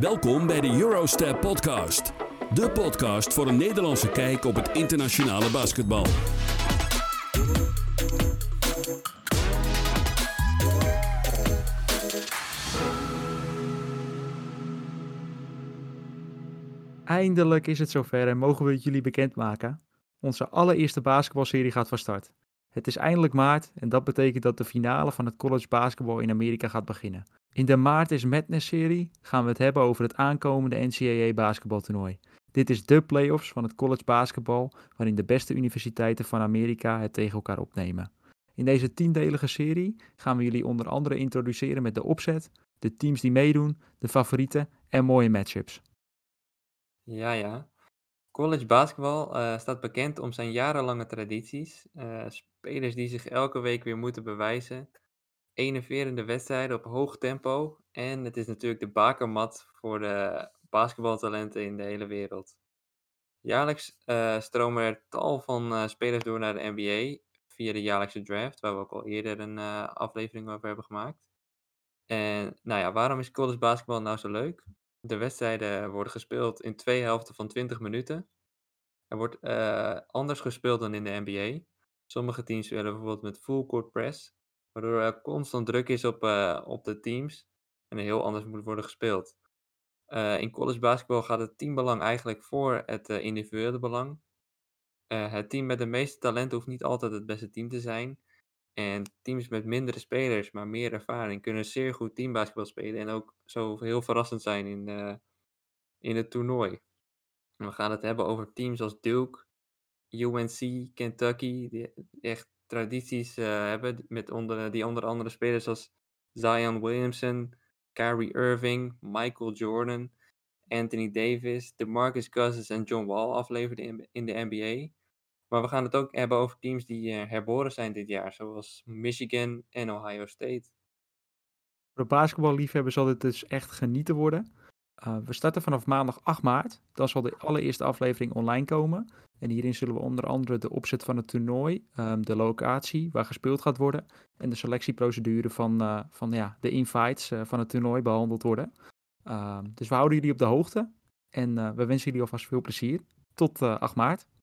Welkom bij de Eurostep Podcast. De podcast voor een Nederlandse kijk op het internationale basketbal. Eindelijk is het zover en mogen we het jullie bekendmaken. Onze allereerste basketbalserie gaat van start. Het is eindelijk maart en dat betekent dat de finale van het college basketbal in Amerika gaat beginnen. In de Maart is Madness serie gaan we het hebben over het aankomende NCAA basketbaltoernooi. Dit is de playoffs van het college basketbal waarin de beste universiteiten van Amerika het tegen elkaar opnemen. In deze tiendelige serie gaan we jullie onder andere introduceren met de opzet, de teams die meedoen, de favorieten en mooie matchups. Ja, ja. College basketbal eh, staat bekend om zijn jarenlange tradities. Eh, spelers die zich elke week weer moeten bewijzen. Enerverende wedstrijden op hoog tempo. En het is natuurlijk de bakermat voor de basketbaltalenten in de hele wereld. Jaarlijks eh, stromen er tal van spelers door naar de NBA via de jaarlijkse draft, waar we ook al eerder een aflevering over hebben gemaakt. En nou ja, waarom is college basketbal nou zo leuk? De wedstrijden worden gespeeld in twee helften van 20 minuten. Er wordt anders gespeeld dan in de NBA. Sommige teams spelen bijvoorbeeld met full court press, waardoor er constant druk is op, uh, op de teams en er heel anders moet worden gespeeld. Uh, in college basketbal gaat het teambelang eigenlijk voor het individuele belang. het team met de meeste talent hoeft niet altijd het beste team te zijn. En teams met mindere spelers, maar meer ervaring, kunnen zeer goed teambasketbal spelen en ook zo heel verrassend zijn in, in het toernooi. We gaan het hebben over teams als Duke, UNC, Kentucky, die echt tradities uh, hebben, met onder, die onder andere spelers als Zion Williamson, Kyrie Irving, Michael Jordan, Anthony Davis, DeMarcus Cousins en John Wall afleverden in, in de NBA. Maar we gaan het ook hebben over teams die uh, herboren zijn dit jaar, zoals Michigan en Ohio State. Voor de basketballiefhebber zal dit dus echt genieten worden. Uh, we starten vanaf maandag 8 maart. Dan zal de allereerste aflevering online komen. En hierin zullen we onder andere de opzet van het toernooi, um, de locatie waar gespeeld gaat worden en de selectieprocedure van, uh, van ja, de invites uh, van het toernooi behandeld worden. Uh, dus we houden jullie op de hoogte en we wensen jullie alvast veel plezier. Tot 8 maart.